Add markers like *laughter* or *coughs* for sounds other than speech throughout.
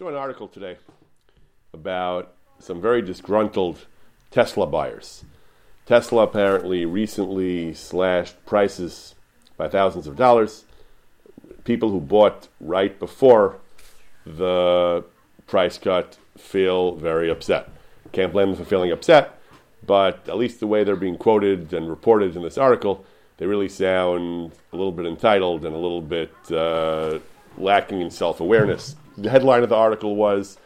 saw an article today about some very disgruntled Tesla buyers. Tesla apparently recently slashed prices by thousands of dollars. People who bought right before the price cut feel very upset. Can't blame them for feeling upset, but at least the way they're being quoted and reported in this article, they really sound a little bit entitled and a little bit uh, lacking in self awareness. The headline of the article was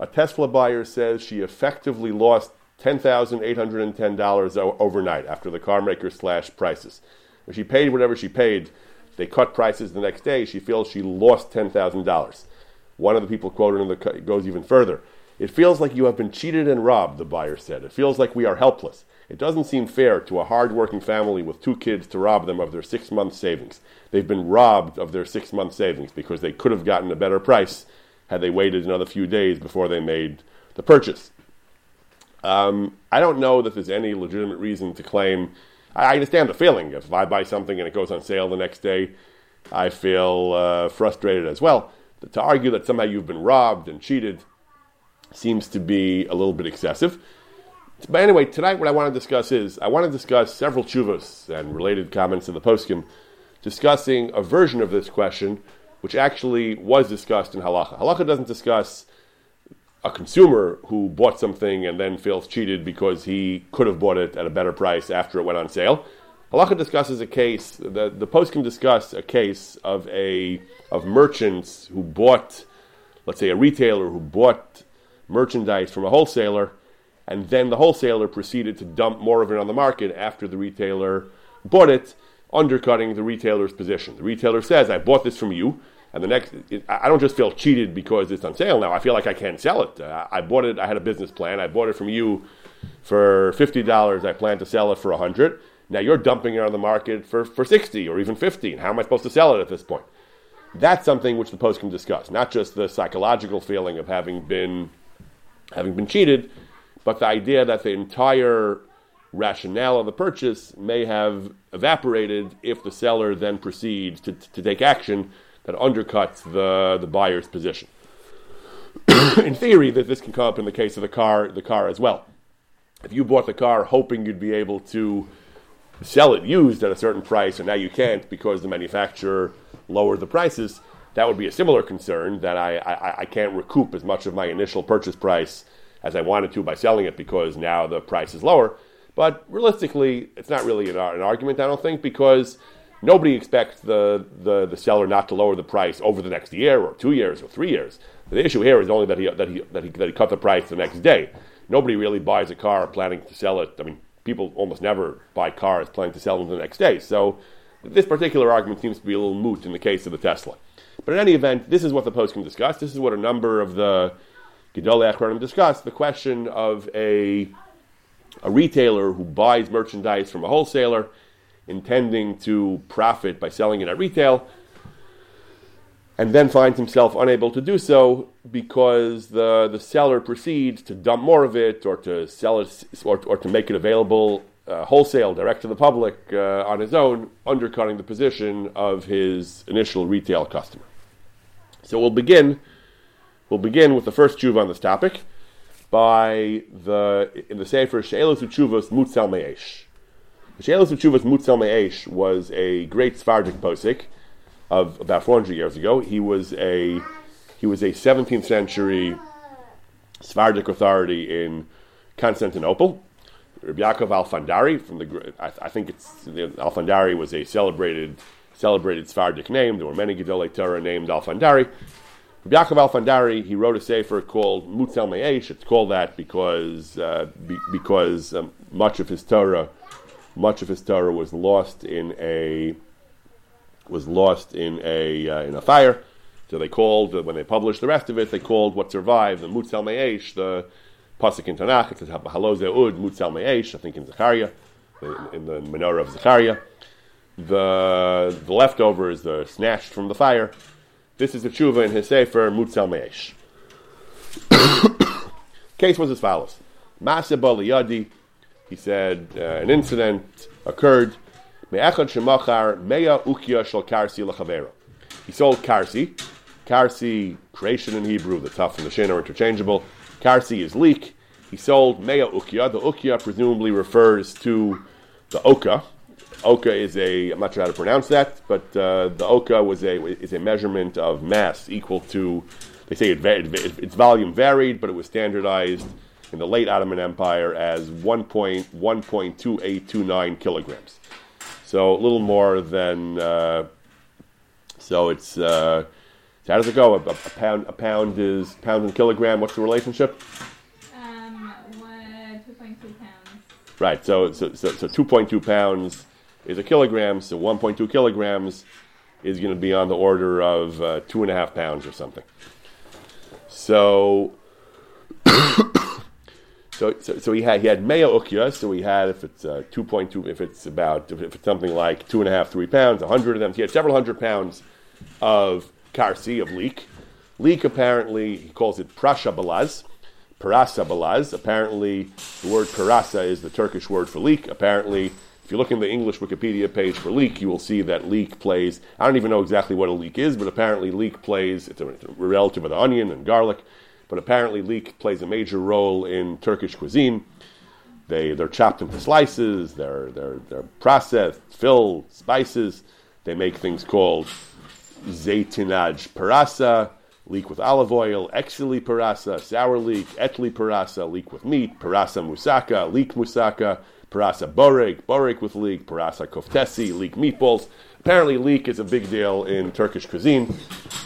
A Tesla buyer says she effectively lost $10,810 overnight after the car maker slashed prices. When she paid whatever she paid, they cut prices the next day. She feels she lost $10,000. One of the people quoted in the goes even further. It feels like you have been cheated and robbed, the buyer said. It feels like we are helpless. It doesn't seem fair to a hard-working family with two kids to rob them of their six-month savings. They've been robbed of their six-month savings because they could have gotten a better price had they waited another few days before they made the purchase. Um, I don't know that there's any legitimate reason to claim. I understand the feeling. If I buy something and it goes on sale the next day, I feel uh, frustrated as well. But To argue that somehow you've been robbed and cheated seems to be a little bit excessive. But anyway, tonight what I want to discuss is I want to discuss several chuvas and related comments in the poskim, discussing a version of this question which actually was discussed in halacha. Halacha doesn't discuss a consumer who bought something and then feels cheated because he could have bought it at a better price after it went on sale. Halacha discusses a case. The the poskim discuss a case of a of merchants who bought, let's say, a retailer who bought merchandise from a wholesaler, and then the wholesaler proceeded to dump more of it on the market after the retailer bought it, undercutting the retailer's position. The retailer says, "I bought this from you." And the next, I don't just feel cheated because it's on sale now. I feel like I can't sell it. Uh, I bought it. I had a business plan. I bought it from you for fifty dollars. I plan to sell it for a hundred. Now you're dumping it on the market for, for sixty or even fifty. And how am I supposed to sell it at this point? That's something which the poskim discuss, not just the psychological feeling of having been having been cheated, but the idea that the entire rationale of the purchase may have evaporated if the seller then proceeds to, to take action that undercuts the, the buyer's position. *coughs* in theory, that this can come up in the case of the car, the car as well. If you bought the car hoping you'd be able to sell it used at a certain price, and now you can't because the manufacturer lowered the prices, that would be a similar concern that I, I, I can't recoup as much of my initial purchase price as I wanted to by selling it because now the price is lower. But realistically, it's not really an, an argument, I don't think, because Nobody expects the, the, the seller not to lower the price over the next year or two years or three years. The issue here is only that he, that he, that he, that he cut the price the next day. Nobody really buys a car planning to sell it. I mean, people almost never buy cars planning to sell them the next day. So this particular argument seems to be a little moot in the case of the Tesla. But in any event, this is what the poskim discuss. This is what a number of the Gedolei Achronim discuss: the question of a a retailer who buys merchandise from a wholesaler intending to profit by selling it at retail, and then finds himself unable to do so because the, the seller proceeds to dump more of it or to sell it or, or to make it available uh, wholesale, direct to the public uh, on his own, undercutting the position of his initial retail customer. So we'll begin. We'll begin with the first tshuva on this topic by the in the Sefer She'elos Uchuvos Mutzel Me'esh. Shelos Chuvas Mutzel Me'esh was a great Sephardic posik of about 400 years ago. He was a he was a 17th century Sephardic authority in Constantinople. Rabbi Yaakov Alfandari from the I, I think it's Alfandari was a celebrated celebrated Sephardic name. There were many Gedolei Torah named Alfandari. Rabbi Yaakov Alfandari he wrote a sefer called Mutzel Me'esh. It's called that because uh, be, because um, much of his Torah much of his Torah was lost in a was lost in a uh, in a fire. So they called when they published the rest of it, they called what survived the Mutzel Me'esh, the pasuk in Tanakh. It says Halo Zeud Mutzel Me'esh. I think in Zechariah, in, the menorah of Zechariah. The the leftovers, the snatched from the fire. This is the tshuva in his sefer Mutzel Me'esh. *coughs* Case was as follows: Masa Yadi he said uh, an incident occurred. He sold karsi. Karsi, creation in Hebrew, the tough and the shin are interchangeable. Karsi is leek. He sold Mea Ukya. The Ukya presumably refers to the Oka. Oka is a, I'm not sure how to pronounce that, but uh, the Oka was a, is a measurement of mass equal to, they say it, it, its volume varied, but it was standardized in the late Ottoman Empire as 1.1.2829 kilograms. So a little more than, uh, so it's, uh, so how does it go? A, a, pound, a pound is pound and kilogram. What's the relationship? Um, one, 2.2 pounds. Right. So, so, so, so 2.2 pounds is a kilogram. So 1.2 kilograms is going to be on the order of uh, two and a half pounds or something. So, *coughs* so, so, so, he had he had mea ukya. So he had if it's uh, 2.2, if it's about if it's something like two and a half, three pounds, a hundred of them. So he had several hundred pounds of karsi of leek. Leek apparently he calls it prasha balaz, parasa balaz. Apparently the word parasa is the Turkish word for leek. Apparently, if you look in the English Wikipedia page for leek, you will see that leek plays. I don't even know exactly what a leek is, but apparently leek plays. It's a, it's a relative of the onion and garlic, but apparently leek plays a major role in Turkish cuisine. They they're chopped into slices. They're they're they're processed, filled, spices. They make things called zeytinaj parasa, leek with olive oil, exili parasa, sour leek, etli parasa, leek with meat, parasa musaka, leek musaka, parasa borek, borek with leek, parasa koftesi, leek meatballs. Apparently, leek is a big deal in Turkish cuisine,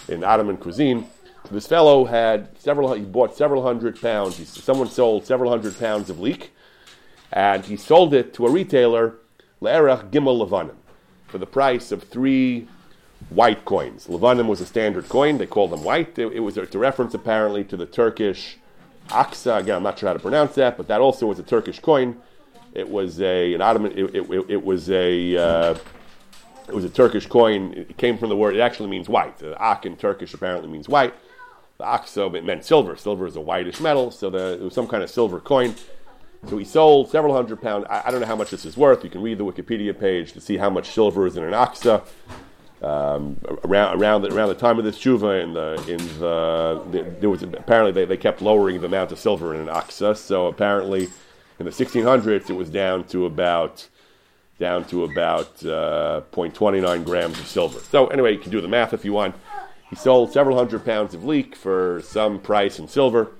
in Ottoman cuisine. This fellow had several. He bought several hundred pounds. He, someone sold several hundred pounds of leek, and he sold it to a retailer, le'erach gimel levanim, for the price of three white coins. Levanim was a standard coin. They called them white. It, it was a, a, reference apparently to the Turkish aksa. Again, I'm not sure how to pronounce that, but that also was a Turkish coin. It was a an Ottoman. It, it, it was a uh, it was a Turkish coin. It came from the word. It actually means white. The ak in Turkish apparently means white. The aksa it meant silver. Silver is a whitish metal, so the, it was some kind of silver coin. So he sold several hundred pounds. I, I, don't know how much this is worth. You can read the Wikipedia page to see how much silver is in an aksa um, around around the, around the time of this tshuva, in the in the, the there was apparently they, they kept lowering the amount of silver in an aksa. So apparently, in the 1600s, it was down to about down to about uh, 0.29 grams of silver. So anyway, you can do the math if you want. He sold several hundred pounds of leek for some price in silver.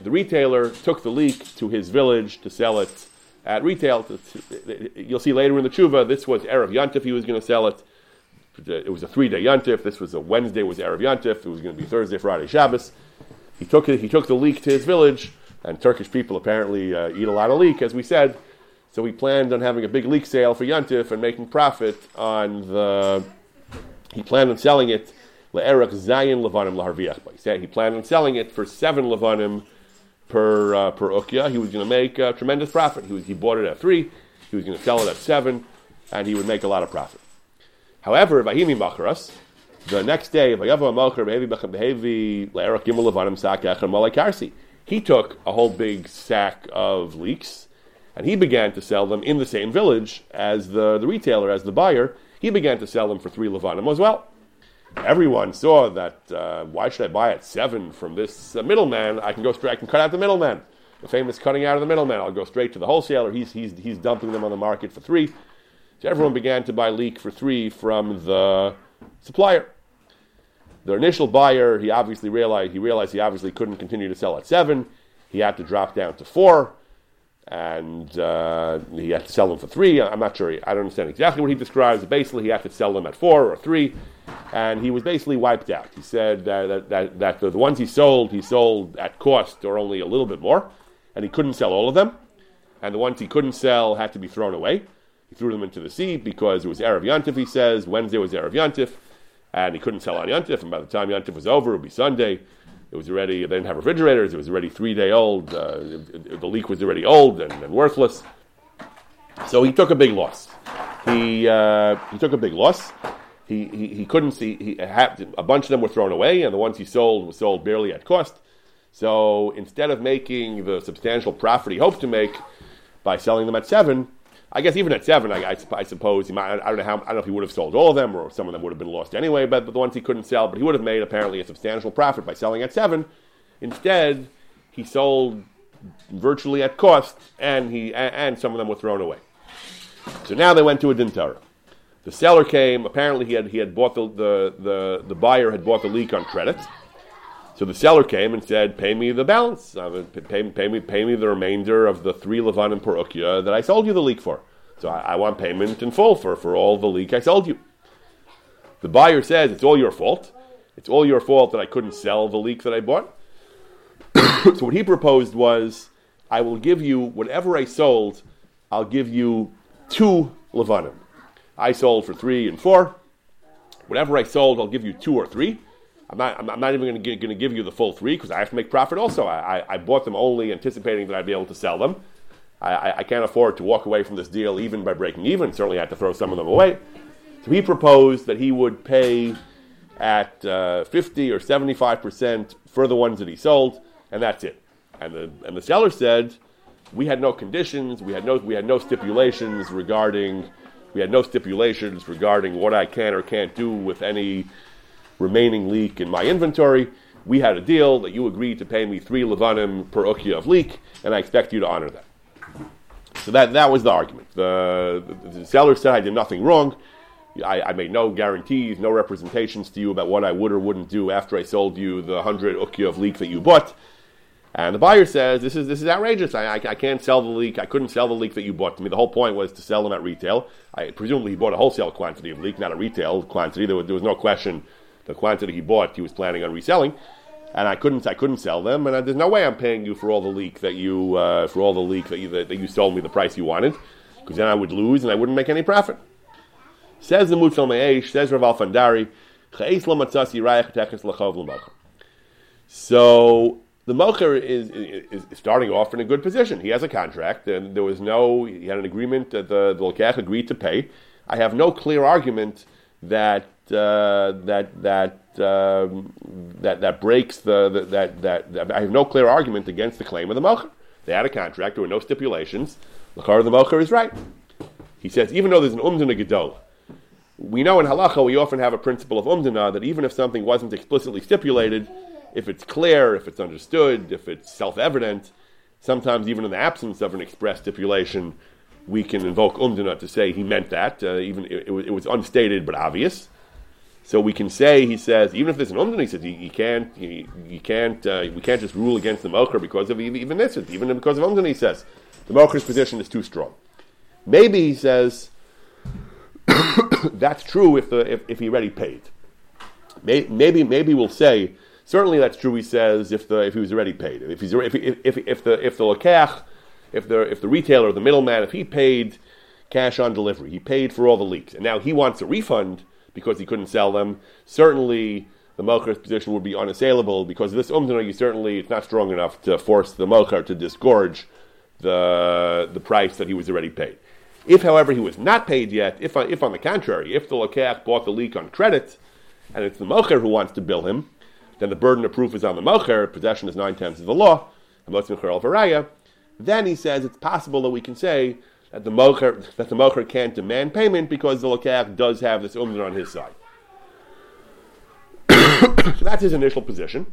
The retailer took the leek to his village to sell it at retail. You'll see later in the tshuva, this was Erev Yantif, he was going to sell it. It was a three day Yantif. This was a Wednesday, was Erev Yantif. It was going to be Thursday, Friday, Shabbos. He took, it, he took the leek to his village, and Turkish people apparently uh, eat a lot of leek, as we said. So he planned on having a big leek sale for Yantif and making profit on the. He planned on selling it. Le'erach Zayin Levanim Laharviach. He planned on selling it for seven Levanim per uh, per ukya. He was going to make a tremendous profit. He was he bought it at three. He was going to sell it at seven, and he would make a lot of profit. However, vahimi macharas, the next day, he took a whole big sack of leeks, and he began to sell them in the same village as the, the retailer, as the buyer. He began to sell them for three levanim as well everyone saw that uh, why should I buy at seven from this uh, middleman? I can go straight, I can cut out the middleman. The famous cutting out of the middleman. I'll go straight to the wholesaler. He's, he's, he's dumping them on the market for three. So everyone began to buy leek for three from the supplier. The initial buyer, he obviously realized he realized he obviously couldn't continue to sell at seven. He had to drop down to four and uh, he had to sell them for three. I'm not sure. I don't understand exactly what he describes. Basically, he had to sell them at four or three, and he was basically wiped out. He said that, that, that the ones he sold, he sold at cost or only a little bit more, and he couldn't sell all of them. And the ones he couldn't sell had to be thrown away. He threw them into the sea because it was Erev Yantif, he says. Wednesday was Erev Yantif, and he couldn't sell on Yantif. And by the time Yantif was over, it would be Sunday. It was already, they didn't have refrigerators, it was already three day old. Uh, the leek was already old and, and, worthless. So he took a big loss. He, uh, he took a big loss. He, he, he couldn't see, he had, a bunch of them were thrown away, and the ones he sold were sold barely at cost. So instead of making the substantial profit he hoped to make by selling them at seven, I guess even at seven, I, I, I suppose he might. I don't know how. I don't know if he would have sold all of them, or some of them would have been lost anyway. But, but the ones he couldn't sell, but he would have made apparently a substantial profit by selling at seven. Instead, he sold virtually at cost, and he and, and some of them were thrown away. So now they went to a din Torah. The seller came. Apparently, he had he had bought the the the, the buyer had bought the leek on credit. So the seller came and said, "Pay me the balance. Pay, pay, me, pay me the remainder of the three levanim per ukya that I sold you the leek for. So I, I, want payment in full for, for all the leek I sold you." The buyer says, "It's all your fault. It's all your fault that I couldn't sell the leek that I bought." *coughs* so what he proposed was, "I will give you whatever I sold. I'll give you two levanim. I sold for three and four. Whatever I sold, I'll give you two or three." I'm not, I'm not even going to give you the full three because I have to make profit also. I, I, I, bought them only anticipating that I'd be able to sell them. I, I, can't afford to walk away from this deal even by breaking even. Certainly, I had to throw some of them away. So he proposed that he would pay at uh, 50 or 75% for the ones that he sold, and that's it. And the, and the seller said, we had no conditions, we had no, we had no stipulations regarding, we had no stipulations regarding what I can or can't do with any remaining leek in my inventory. We had a deal that you agreed to pay me three levanim per ukya of leek, and I expect you to honor that. So that, that was the argument. The, the, the seller said I did nothing wrong. I, I, made no guarantees, no representations to you about what I would or wouldn't do after I sold you the hundred ukya of leek that you bought. And the buyer says, "This is this is outrageous. I, I, I, can't sell the leek. I couldn't sell the leek that you bought to me. The whole point was to sell them at retail. I presumably he bought a wholesale quantity of leek, not a retail quantity. There was, there was no question the quantity he bought, he was planning on reselling, and I couldn't, I couldn't sell them, and I, there's no way I'm paying you for all the leek that you, uh, for all the leek that you, that, that you sold me the price you wanted, because then I would lose and I wouldn't make any profit. Says the Mutzal Me'esh, says Rav Alfandari, so the Mocher is, is, is, starting off in a good position. He has a contract, and there was no, he had an agreement that the, the agreed to pay. I have no clear argument that uh, that that um, that that breaks the, the that, that, that I have no clear argument against the claim of the mocher. They had a contract. There were no stipulations. The car of the mocher is right. He says even though there's an umdana gedol, we know in halacha we often have a principle of umdana that even if something wasn't explicitly stipulated, if it's clear, if it's understood, if it's self-evident, sometimes even in the absence of an express stipulation, we can invoke umdana to say he meant that. Uh, even it, it, was unstated but obvious. So we can say, he says, even if there's an umdana, he says you, you can't, you, you can't, uh, we can't just rule against the mocher because of even this, even because of umdana. He says the mocher's position is too strong. Maybe he says *coughs* that's true if the if, if he already paid. Maybe maybe we'll say certainly that's true. He says if the if he was already paid, if he's if if, if, if the if the lokach, if the if the retailer, the middleman, if he paid cash on delivery, he paid for all the leeks, and now he wants a refund because he couldn't sell them. Certainly, the Mocher's position would be unassailable because this umdana, you certainly, it's not strong enough to force the Mocher to disgorge the, the price that he was already paid. If, however, he was not paid yet, if, uh, if on the contrary, if the Lokach bought the leek on credit, and it's the Mocher who wants to bill him, then the burden of proof is on the Mocher, possession is nine tenths of the law, then he says it's possible that we can say that the mocher that the mocher can't demand payment because the lokach does have this umdan on his side. *coughs* so that's his initial position.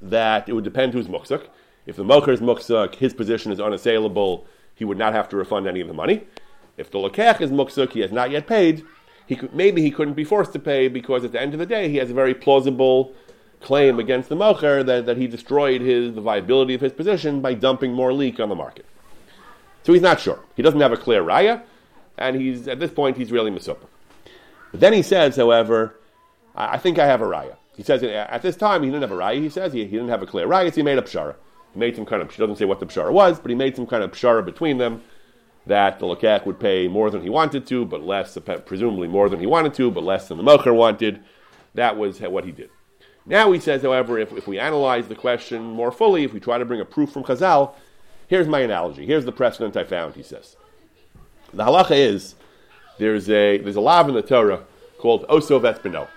That it would depend who's muksuk. If the mocher is muksuk, his position is unassailable. He would not have to refund any of the money. If the lokach is muksuk, he has not yet paid. He could, maybe he couldn't be forced to pay because at the end of the day he has a very plausible claim against the mocher that, that he destroyed his the viability of his position by dumping more leek on the market. So he's not sure. He doesn't have a clear raya, and he's at this point he's really misupah. But then he says, however, I, I, think I have a raya. He says uh, at this time he didn't have a raya. He says he, he didn't have a clear raya, so he made a pshara. He made some kind of. She doesn't say what the pshara was, but he made some kind of pshara between them that the lokach would pay more than he wanted to, but less, presumably more than he wanted to, but less than the mocher wanted. That was what he did. Now he says, however, if, if we analyze the question more fully, if we try to bring a proof from Chazal, Here's my analogy. Here's the precedent I found, he says. The halacha is there's a there's a law in the Torah called Oso Vespino.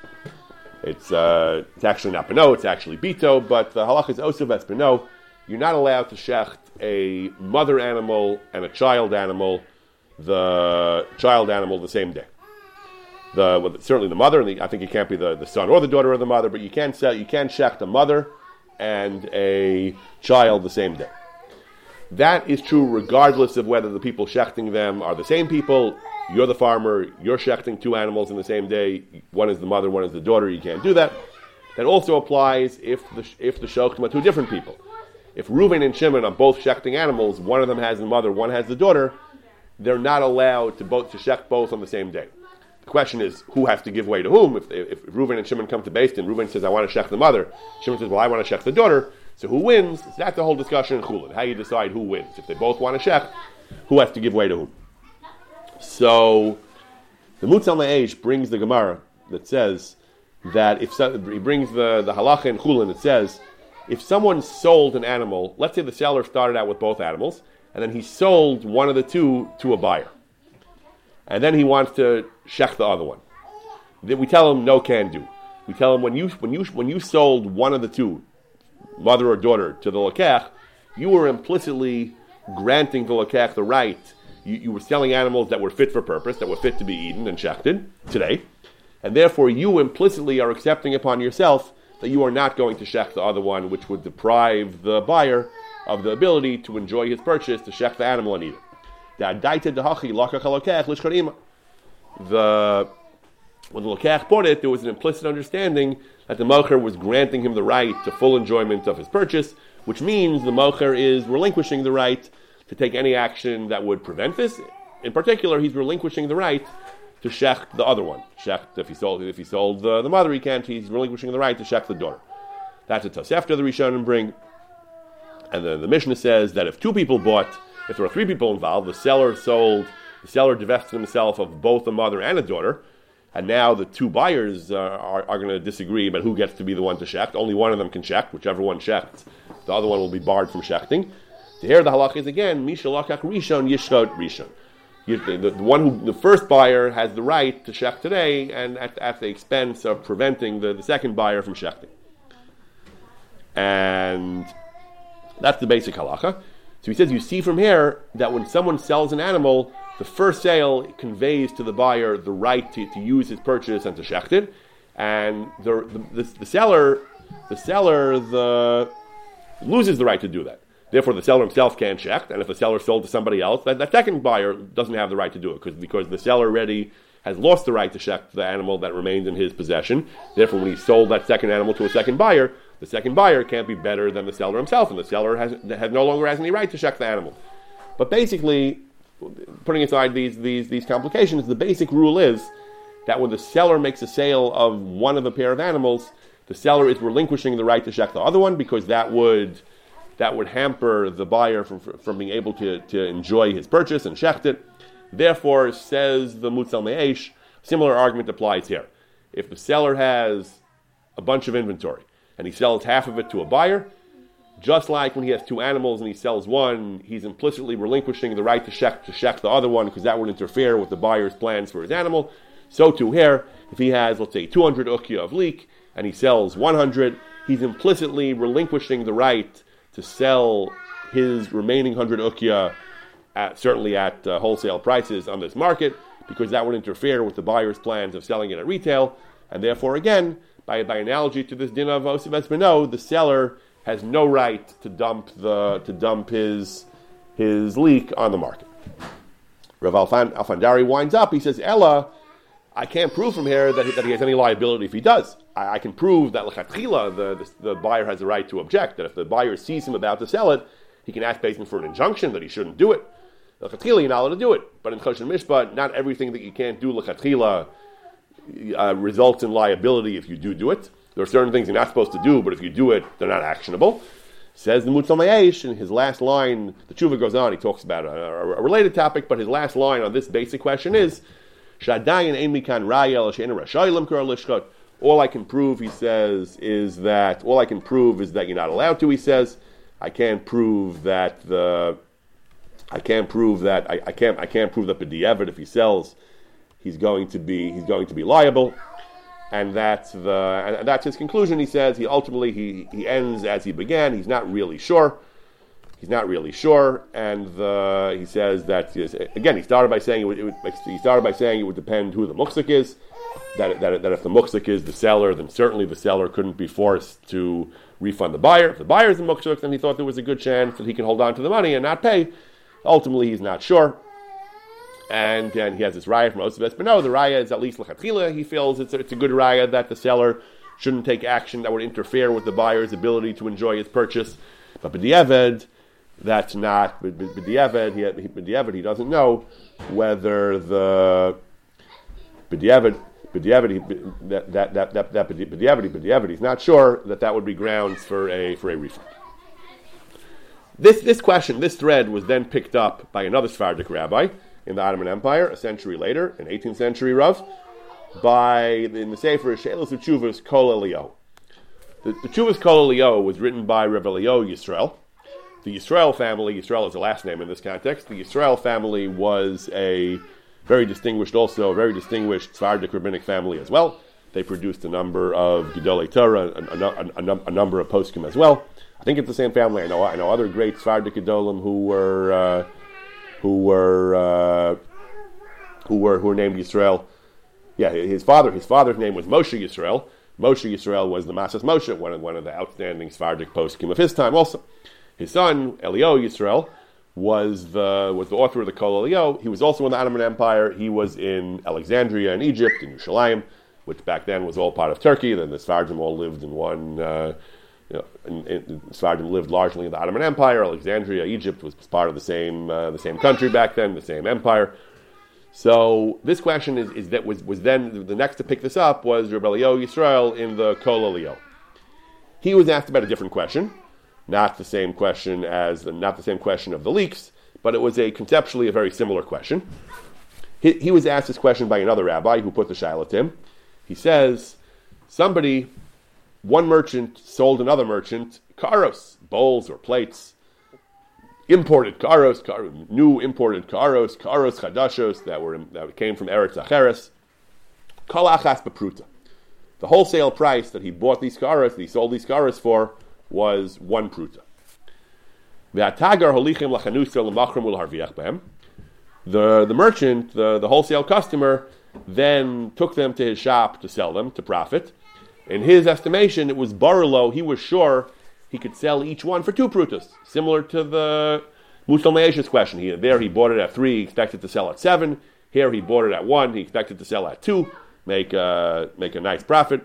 It's uh, it's actually not Beno, it's actually Bito, but the halacha is Oso Vespino. You're not allowed to shecht a mother animal and a child animal the child animal the same day. The well, certainly the mother, and the, I think it can't be the, the son or the daughter of the mother, but you can sell you can check the mother and a child the same day. That is true regardless of whether the people shechting them are the same people. You're the farmer, you're shechting two animals in the same day. One is the mother, one is the daughter. You can't do that. That also applies if the if the shochtim are two different people. If Reuven and Shimon are both shechting animals, one of them has the mother, one has the daughter, they're not allowed to both to shech both on the same day. The question is who has to give way to whom. If, if, if Reuven and Shimon come to Din, Reuven says, "I want to shech the mother." Shimon says, "Well, I want to shech the daughter." So who wins? That's the whole discussion in Chulin. How you decide who wins. If they both want a shech, who has to give way to whom? So the Mutzal Me'esh brings the Gemara that says that if so, he brings the, the halacha in Chulin that says if someone sold an animal, let's say the seller started out with both animals, and then he sold one of the two to a buyer, and then he wants to shech the other one. Then we tell him no can do. We tell him when you when you when you sold one of the two, mother or daughter, to the lakach, you were implicitly granting the lakach the right. You, you were selling animals that were fit for purpose, that were fit to be eaten and shechted today, and therefore you implicitly are accepting upon yourself that you are not going to shech the other one, which would deprive the buyer of the ability to enjoy his purchase, to shech the animal and eat it. The when the Lekach bought it, there was an implicit understanding that the Mocher was granting him the right to full enjoyment of his purchase, which means the Mocher is relinquishing the right to take any action that would prevent this. In particular, he's relinquishing the right to shech the other one. Shech, if he sold, if he sold the, the mother, he can't. He's relinquishing the right to shech the daughter. That's a Tosefta the Rishonim bring. And then the Mishnah says that if two people bought, if there were three people involved, the seller sold, the seller divested himself of both a mother and a daughter, and now the two buyers uh, are, are going to disagree about who gets to be the one to shecht. Only one of them can shecht, whichever one shechts, the other one will be barred from shechting. So here the halach is again, Mishalakach Rishon Yishchot Rishon. You, the, the, one who, the first buyer has the right to shech today, and at, at the expense of preventing the, the second buyer from shechting. And that's the basic halacha. So he says, you see from here that when someone sells an animal, the first sale conveys to the buyer the right to, to use his purchase and to shecht it, and the, the, the, the seller, the seller, the loses the right to do that. Therefore, the seller himself can't shecht, and if the seller sold to somebody else, that, that second buyer doesn't have the right to do it because because the seller already has lost the right to shecht the animal that remains in his possession. Therefore, when he sold that second animal to a second buyer, the second buyer can't be better than the seller himself, and the seller has, has no longer has any right to shecht the animal. But basically, putting aside these, these, these complications, the basic rule is that when the seller makes a sale of one of a pair of animals, the seller is relinquishing the right to shecht the other one because that would that would hamper the buyer from, from being able to, to enjoy his purchase and shecht it. Therefore, says the Mutzal Me'esh, similar argument applies here. If the seller has a bunch of inventory and he sells half of it to a buyer, just like when he has two animals and he sells one, he's implicitly relinquishing the right to shecht, to shecht the other one because that would interfere with the buyer's plans for his animal. So too here, if he has, let's say, 200 ukya of leek and he sells 100, he's implicitly relinquishing the right to sell his remaining 100 ukya at, certainly at uh, wholesale prices on this market because that would interfere with the buyer's plans of selling it at retail. And therefore, again, by, by analogy to this din of Osiv the seller has no right to dump the to dump his his leek on the market. Rav Alfan, Alfandari winds up. He says, "Ella, I can't prove from here that he, that he has any liability if he does. I, I can prove that lechatchila, the, the the buyer has the right to object. That if the buyer sees him about to sell it, he can ask Beis Din for an injunction that he shouldn't do it. Lechatchila, you're not allowed to do it. But in Choshen Mishpat, not everything that you can't do lechatchila uh, results in liability if you do do it." There are certain things you're not supposed to do, but if you do it, they're not actionable. Says the Mutzal Me'esh, in his last line, the Tshuva goes on, he talks about a, a, related topic, but his last line on this basic question is, all I can prove, he says, is that, all I can prove is that you're not allowed to, he says. I can't prove that the, I can't prove that, I, I can't, I can't prove that the if he sells, he's going to be, he's going to be liable and that's the and that's his conclusion. He says he ultimately he, he ends as he began. He's not really sure. He's not really sure, and the, he says that again. He started by saying it would, it would, He started by saying it would depend who the muksik is. That, that, that if the muksik is the seller, then certainly the seller couldn't be forced to refund the buyer. If the buyer is the muksik, then he thought there was a good chance that he can hold on to the money and not pay. Ultimately, he's not sure. And then he has this raya from Osibes, but no, the raya is at least lechatchila. He feels it's a, it's a good raya that the seller shouldn't take action that would interfere with the buyer's ability to enjoy his purchase. But b'diavad, that's not b'diavad. He, b'diavad, he doesn't know whether the b'diavad, b'diavad, that that that that that b'diavad, he's not sure that that would be grounds for a for a refund. This this question, this thread, was then picked up by another Sephardic rabbi in the Ottoman Empire a century later, in 18th century Rav, by in the Sefer Shelos Uchuvas Kol Elio. The, the Chuvas Kol Elio was written by Rav Elio Yisrael. The Yisrael family, Yisrael is the last name in this context, the Yisrael family was a very distinguished, also a very distinguished Sephardic rabbinic family as well. They produced a number of Gedolei Torah, a, a, a, a, number of poskim as well. I think it's the same family. I know I know other great Sephardic Gedolim who were uh, who were uh, who were who were named Yisrael. Yeah, his father his father's name was Moshe Yisrael. Moshe Yisrael was the Masas Moshe, one of, one of the outstanding Sephardic poskim of his time. Also, his son Elio Yisrael was the was the author of the Kol Elio. He was also in the Ottoman Empire. He was in Alexandria in Egypt, in Yerushalayim, which back then was all part of Turkey. Then the Sephardim all lived in one. Uh, you know, in, in, Sephardim lived largely in the Ottoman Empire. Alexandria, Egypt, was part of the same uh, the same country back then, the same empire. So this question is, is that was, was then the next to pick this up was Rebelio Yisrael in the Kol Elio. He was asked about a different question, not the same question as the, not the same question of the leeks, but it was a conceptually a very similar question. He, he was asked this question by another rabbi who put the shiloh to him. He says, somebody one merchant sold another merchant karos, bowls or plates, imported karos, new imported karos, karos chadashos that were that came from Eretz Acheres, kalachas bepruta. The wholesale price that he bought these karos, that he sold these karos for, was one pruta. The, the merchant, the, the wholesale customer, then took them to his shop to sell them to profit, in his estimation, it was Barlow. He was sure he could sell each one for two prutas, similar to the Mutzal Me'esh's question. He, there he bought it at three, he expected to sell at seven. Here he bought it at one, he expected to sell at two, make a, make a nice profit.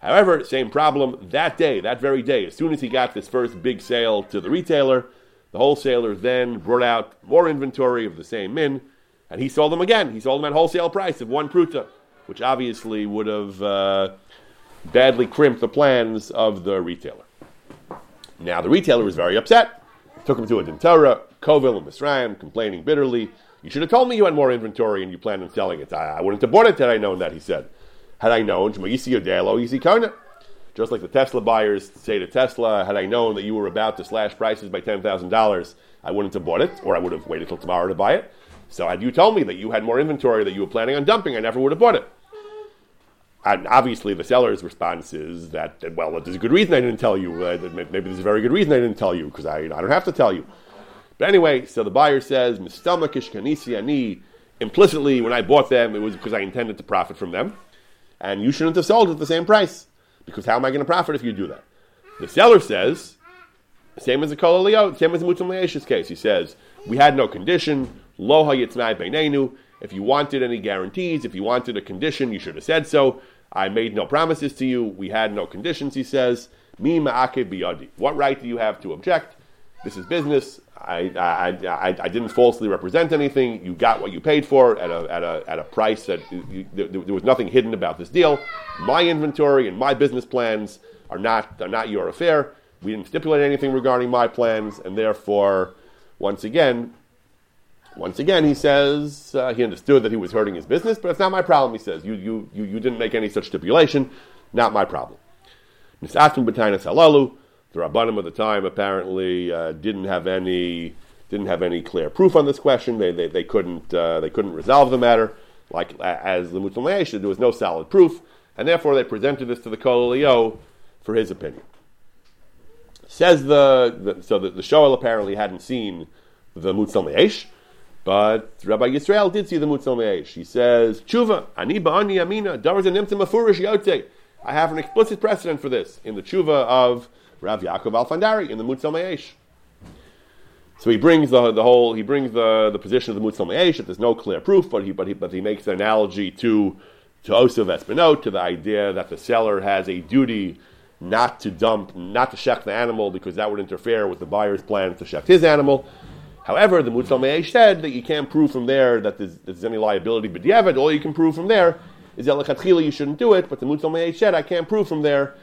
However, same problem that day, that very day, as soon as he got this first big sale to the retailer, the wholesaler then brought out more inventory of the same min, and he sold them again. He sold them at wholesale price of one pruta, which obviously would have uh, badly crimped the plans of the retailer. Now the retailer was very upset. Took him to a Din Torah, Kovil, and Misraim, complaining bitterly. You should have told me you had more inventory and you planned on selling it. I, I wouldn't have bought it had I known that, he said. Had I known, just like the Tesla buyers say to Tesla, had I known that you were about to slash prices by $10,000, I wouldn't have bought it, or I would have waited till tomorrow to buy it. So had you told me that you had more inventory that you were planning on dumping, I never would have bought it. And obviously, the seller's response is that, well, there's a good reason I didn't tell you. Uh, maybe there's a very good reason I didn't tell you, because I, I don't have to tell you. But anyway, so the buyer says, ani. Implicitly, when I bought them, it was because I intended to profit from them. And you shouldn't have sold at the same price, because how am I going to profit if you do that? The seller says, same as the Kol same as the Mutam case. He says, we had no condition, lo hayitzmai beinenu. If you wanted any guarantees, if you wanted a condition, you should have said so. I made no promises to you. We had no conditions, he says. Mi ma'ake. What right do you have to object? This is business. I, I, I, I, didn't falsely represent anything. You got what you paid for at a, at a, at a price that you, there, there was nothing hidden about this deal. My inventory and my business plans are not, are not your affair. We didn't stipulate anything regarding my plans, and therefore, once again, once again, he says uh, he understood that he was hurting his business, but it's not my problem. He says you you you, you didn't make any such stipulation, not my problem. Nisatun b'tainas halalu. The rabbanim of the time apparently uh, didn't have any didn't have any clear proof on this question. They they, they couldn't uh, they couldn't resolve the matter. Like as the Mutzal there was no solid proof, and therefore they presented this to the Kol for his opinion. Says the, the so the, the Shoel apparently hadn't seen the Mutzel Me'esh, but Rabbi Yisrael did see the Mutzel. He says, Tshuva, ani ba'ani amina, davars nimtim afurish yote. I have an explicit precedent for this in the Tshuva of Rav Yaakov Alfandari in the Mutzel. So he brings the, the whole he brings the, the position of the Mutzel Me'esh that there's no clear proof, but he but he but he makes an analogy to to Osav Espinot, to the idea that the seller has a duty not to dump, not to shecht the animal because that would interfere with the buyer's plan to shecht his animal. However, the Mutzel Me'esh said that you can't prove from there that there's, there's any liability but Yevid. All you can prove from there is that you shouldn't do it, but the Mutzel Me'esh said I can't prove from there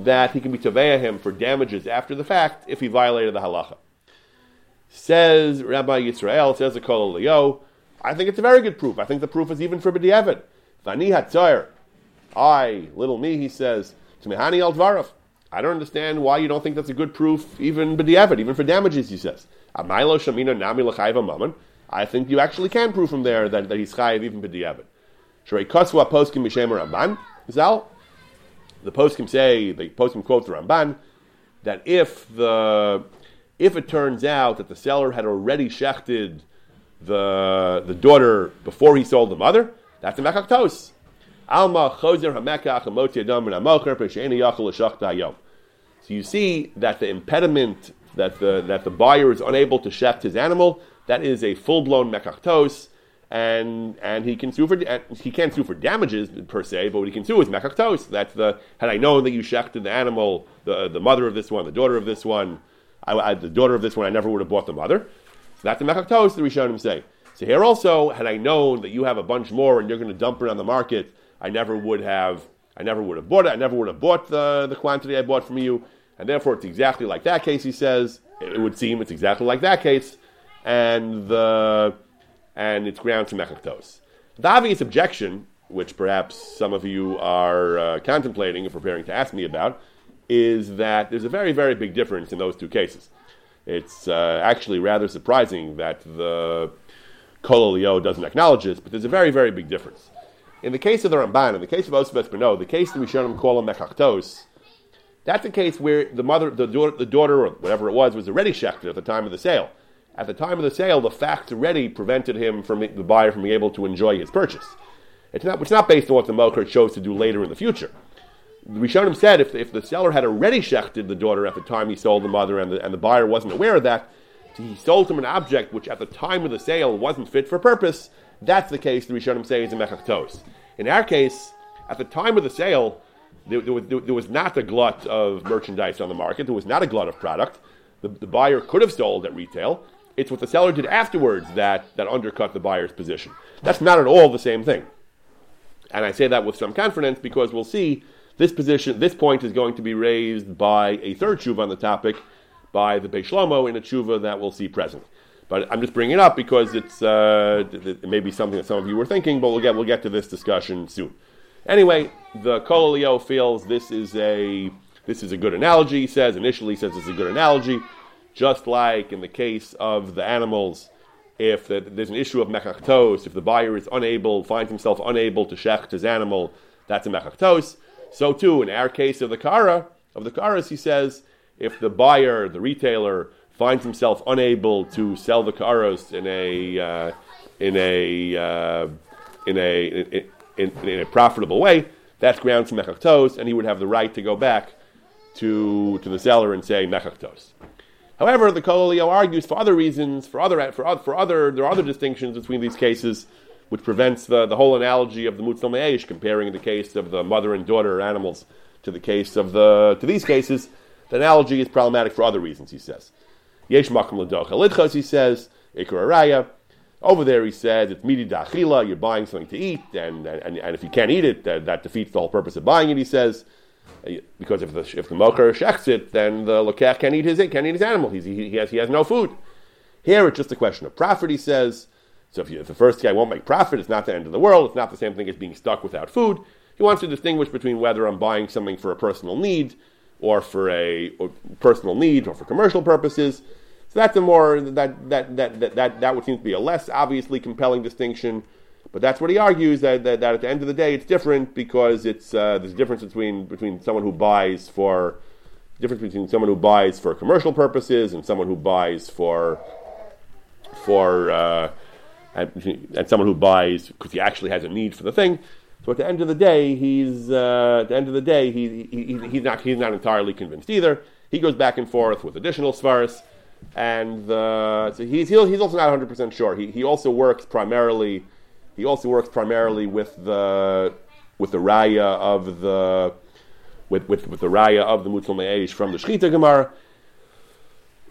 that he can be Taveya him for damages after the fact if he violated the halacha. Says Rabbi Yisrael, says the Kol Elio, I think it's a very good proof. I think the proof is even for B'di'evid. Vani Hatzar, I, little me, he says, to Mehani al. I don't understand why you don't think that's a good proof, even B'di'evid, even for damages, he says. I think you actually can prove from there that, that he's chayiv even B'di'evid. Shrei Koswa Poskim Mishem Ramban, Zal. The poskim say, the poskim quote the Ramban, that if the if it turns out that the seller had already shechted the the daughter before he sold the mother, that's a mekaktos. Alma chozer hamekach amoti adam and amocher So you see that the impediment that the that the buyer is unable to shecht his animal, that is a full blown mekaktos, and and he can sue for he can't sue for damages per se, but what he can sue is mekaktos. That's the had I known that you shechted the animal, the the mother of this one, the daughter of this one, I, I, the daughter of this one, I never would have bought the mother. So that's the mekaktos. The Rishonim say. So here also, had I known that you have a bunch more and you're going to dump it on the market, I never would have. I never would have bought it. I never would have bought the, the quantity I bought from you. And therefore, it's exactly like that case, he says. It would seem it's exactly like that case. And the and it's grounds to mechaktos. The obvious objection, which perhaps some of you are uh, contemplating and preparing to ask me about, is that there's a very, very big difference in those two cases. It's uh, actually rather surprising that the Kol Elio doesn't acknowledge this, but there's a very, very big difference. In the case of the Ramban, in the case of Osvet Beno, the case that we show him him Mechachtos, that's a case where the mother, the daughter, the daughter, or whatever it was, was already shechted at the time of the sale. At the time of the sale, the fact already prevented him from the buyer from being able to enjoy his purchase. It's not, it's not based on what the Mocher chose to do later in the future. Rishonim said if, if the seller had already shechted the daughter at the time he sold the mother and the, and the buyer wasn't aware of that, he sold him an object which at the time of the sale wasn't fit for purpose, that's the case the Rishonim say is a mechachtos. In our case, at the time of the sale, there, there, was, there, there, was, not a glut of merchandise on the market. There was not a glut of product. The, the, buyer could have sold at retail. It's what the seller did afterwards that, that undercut the buyer's position. That's not at all the same thing. And I say that with some confidence because we'll see this position, this point is going to be raised by a third tshuva on the topic, by the Beis Shlomo in a tshuva that we'll see present. But I'm just bringing it up because it's uh, it may be something that some of you were thinking, but we'll get we'll get to this discussion soon. Anyway, the Kol Elio feels this is a this is a good analogy. He says initially he says it's a good analogy, just like in the case of the animals. If the, there's an issue of mechachtos, if the buyer is unable, finds himself unable to shecht his animal, that's a mechachtos. So too, in our case of the kara, of the karas, he says, if the buyer, the retailer, finds himself unable to sell the karos in a uh, in a uh, in a in, in, in, a profitable way, that's grounds for mechaktos, and he would have the right to go back to to the seller and say mechaktos. However, the Kol Elio argues for other reasons, for other for, for other there are other distinctions between these cases, which prevents the, the whole analogy of the Mutzel Me'esh, comparing the case of the mother and daughter animals to the case of the to these cases. The analogy is problematic for other reasons, he says. Yesh makom lidchos, he says, ikar araya. Over there, he says it's midi dachila. You're buying something to eat, and, and, and if you can't eat it, that, that defeats the whole purpose of buying it. He says, uh, because if the if the mocher shechs it, then the lokach can't eat his can't eat his animal. He's, he, he has he has no food. Here, it's just a question of profit. He says. So if, you, if the first guy won't make profit, it's not the end of the world. It's not the same thing as being stuck without food. He wants to distinguish between whether I'm buying something for a personal need or for a or personal need or for commercial purposes. So that's a more that that that that that, that would seem to be a less obviously compelling distinction. But that's what he argues that, that, that at the end of the day it's different because it's uh, there's a difference between between someone who buys for difference between someone who buys for commercial purposes and someone who buys for for uh, and, and, someone who buys because he actually has a need for the thing. So at the end of the day, he's uh, at the end of the day he, he, he's not he's not entirely convinced either. He goes back and forth with additional svaris, and uh, so he's he's also not 100 percent sure. He he also works primarily he also works primarily with the with the raya of the with, with, with the raya of the Mutzal Me'esh from the Shechita Gemara.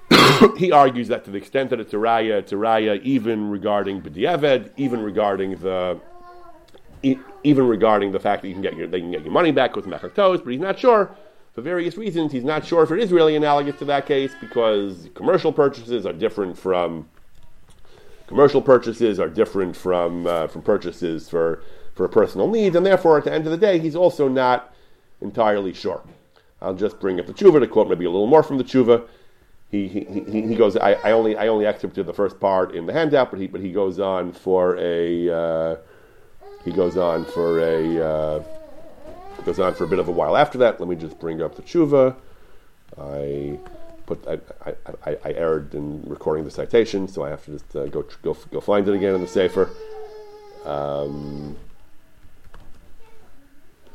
*coughs* he argues that to the extent that it's a raya, it's a raya even regarding B'di'eved, even regarding the even regarding the fact that you can get your, they can get your money back with Mechaktos, but he's not sure for various reasons. He's not sure if it is really analogous to that case because commercial purchases are different from commercial purchases are different from uh, from purchases for for personal needs, and therefore at the end of the day, he's also not entirely sure. I'll just bring up the tshuva to quote maybe a little more from the tshuva he, he, he, he goes. I, I only I only excerpted the first part in the handout, but he but he goes on for a uh, he goes on for a uh, goes on for a bit of a while after that. Let me just bring up the tshuva. I put I, I, I, I erred in recording the citation, so I have to just uh, go go go find it again in the sefer. Um,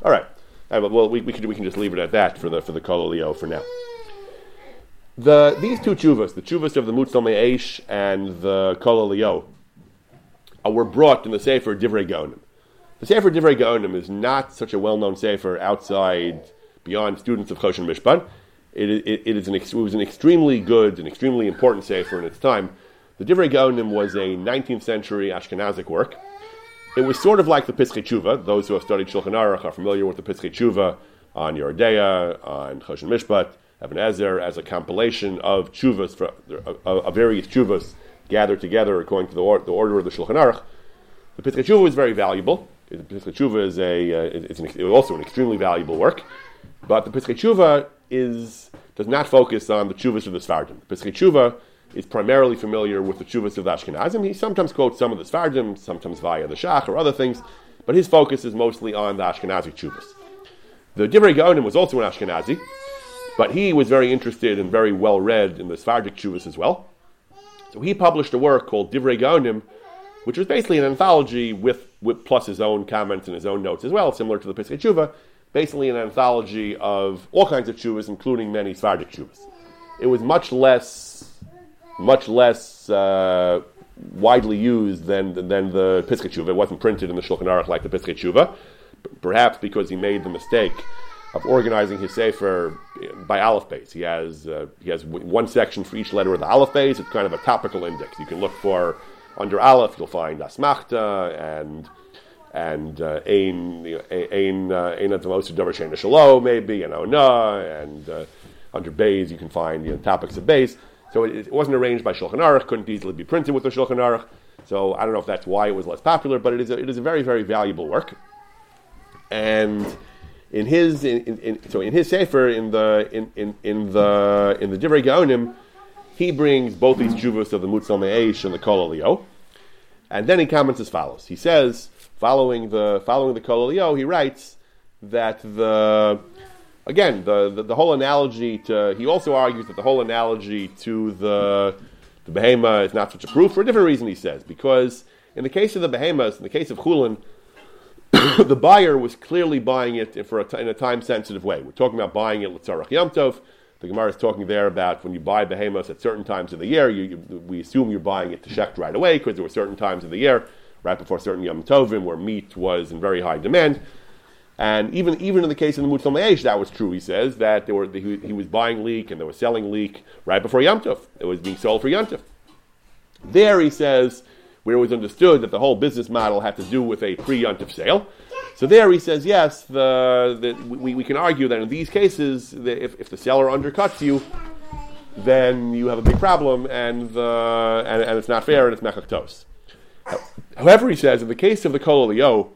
all right. well, we, we can we can just leave it at that for the for the Kol Elio for now. The, these two chuvas, the chuvas of the Mutzal Me'esh and the Kol Elio, uh, were brought in the Sefer Divrei Gaonim. The Sefer Divrei Gaonim is not such a well-known Sefer outside, beyond students of Choshen Mishpat. It, it, it, is an, it was an extremely good and extremely important Sefer in its time. The Divrei Gaonim was a 19th century Ashkenazic work. It was sort of like the Pischei Tshuva. Those who have studied Shulchan Aruch are familiar with the Pischei Tshuva on Yoreh De'ah, on Choshen Mishpat. Even HaEzer as a compilation of chuvas, for, of, various chuvas gathered together according to the, or, the order of the Shulchan Aruch. The Pischei Tshuva is very valuable. The Pischei Tshuva is a uh, it's an, also an extremely valuable work, but the Pischei Tshuva is does not focus on the chuvas of the Sfardim. The Pischei Tshuva is primarily familiar with the chuvas of the Ashkenazim. He sometimes quotes some of the Sfardim, sometimes via the Shach or other things, but his focus is mostly on the Ashkenazi chuvas. The Divrei Gaonim was also an Ashkenazi. But he was very interested and very well read in the Sephardic Chuvas as well. So he published a work called Divrei Gaonim, which was basically an anthology with, with plus his own comments and his own notes as well, similar to the Pischei Tshuva, basically an anthology of all kinds of chuvas, including many Sephardic chuvas. It was much less, much less uh, widely used than, than the Pischei Tshuva. It wasn't printed in the Shulchan Aruch like the Pischei Tshuva, perhaps because he made the mistake of organizing his sefer by aleph base. He has uh, he has one section for each letter of the aleph base. It's kind of a topical index. You can look for under aleph. You'll find asmachta and and uh, ein uh, ein davar shalom maybe and ona and uh, under bays you can find you know, topics of bays. So it, it, wasn't arranged by Shulchan Aruch. Couldn't easily be printed with the Shulchan Aruch. So I don't know if that's why it was less popular, but it is a, it is a very very valuable work and in his in, in, in, so in his sefer in the in, in, in the in the Divrei Gaonim, he brings both these juvas of the Me'esh and the Kol and then he comments as follows. He says, following the following the Kol he writes that the again the, the, the whole analogy to he also argues that the whole analogy to the the behema is not such a proof for a different reason. He says because in the case of the behemoths, in the case of chulin, *coughs* the buyer was clearly buying it for a t- in a time sensitive way. We're talking about buying it l'tzarach yom tov. The Gemara is talking there about when you buy behemoths at certain times of the year. You, you, we assume you're buying it to shecht right away because there were certain times of the year, right before certain yom tovim, where meat was in very high demand. And even even in the case of the Mutzal Me'esh, that was true. He says that there were he, he, was buying leek and they were selling leek right before Yom Tov. It was being sold for Yom Tov. There he says where it was understood that the whole business model had to do with a pre-yontif sale. So there he says, yes, the, the, we, we can argue that in these cases, the, if, if the seller undercuts you, then you have a big problem, and, the, and, and it's not fair, and it's mechaktos. However, he says, in the case of the Kol Elio,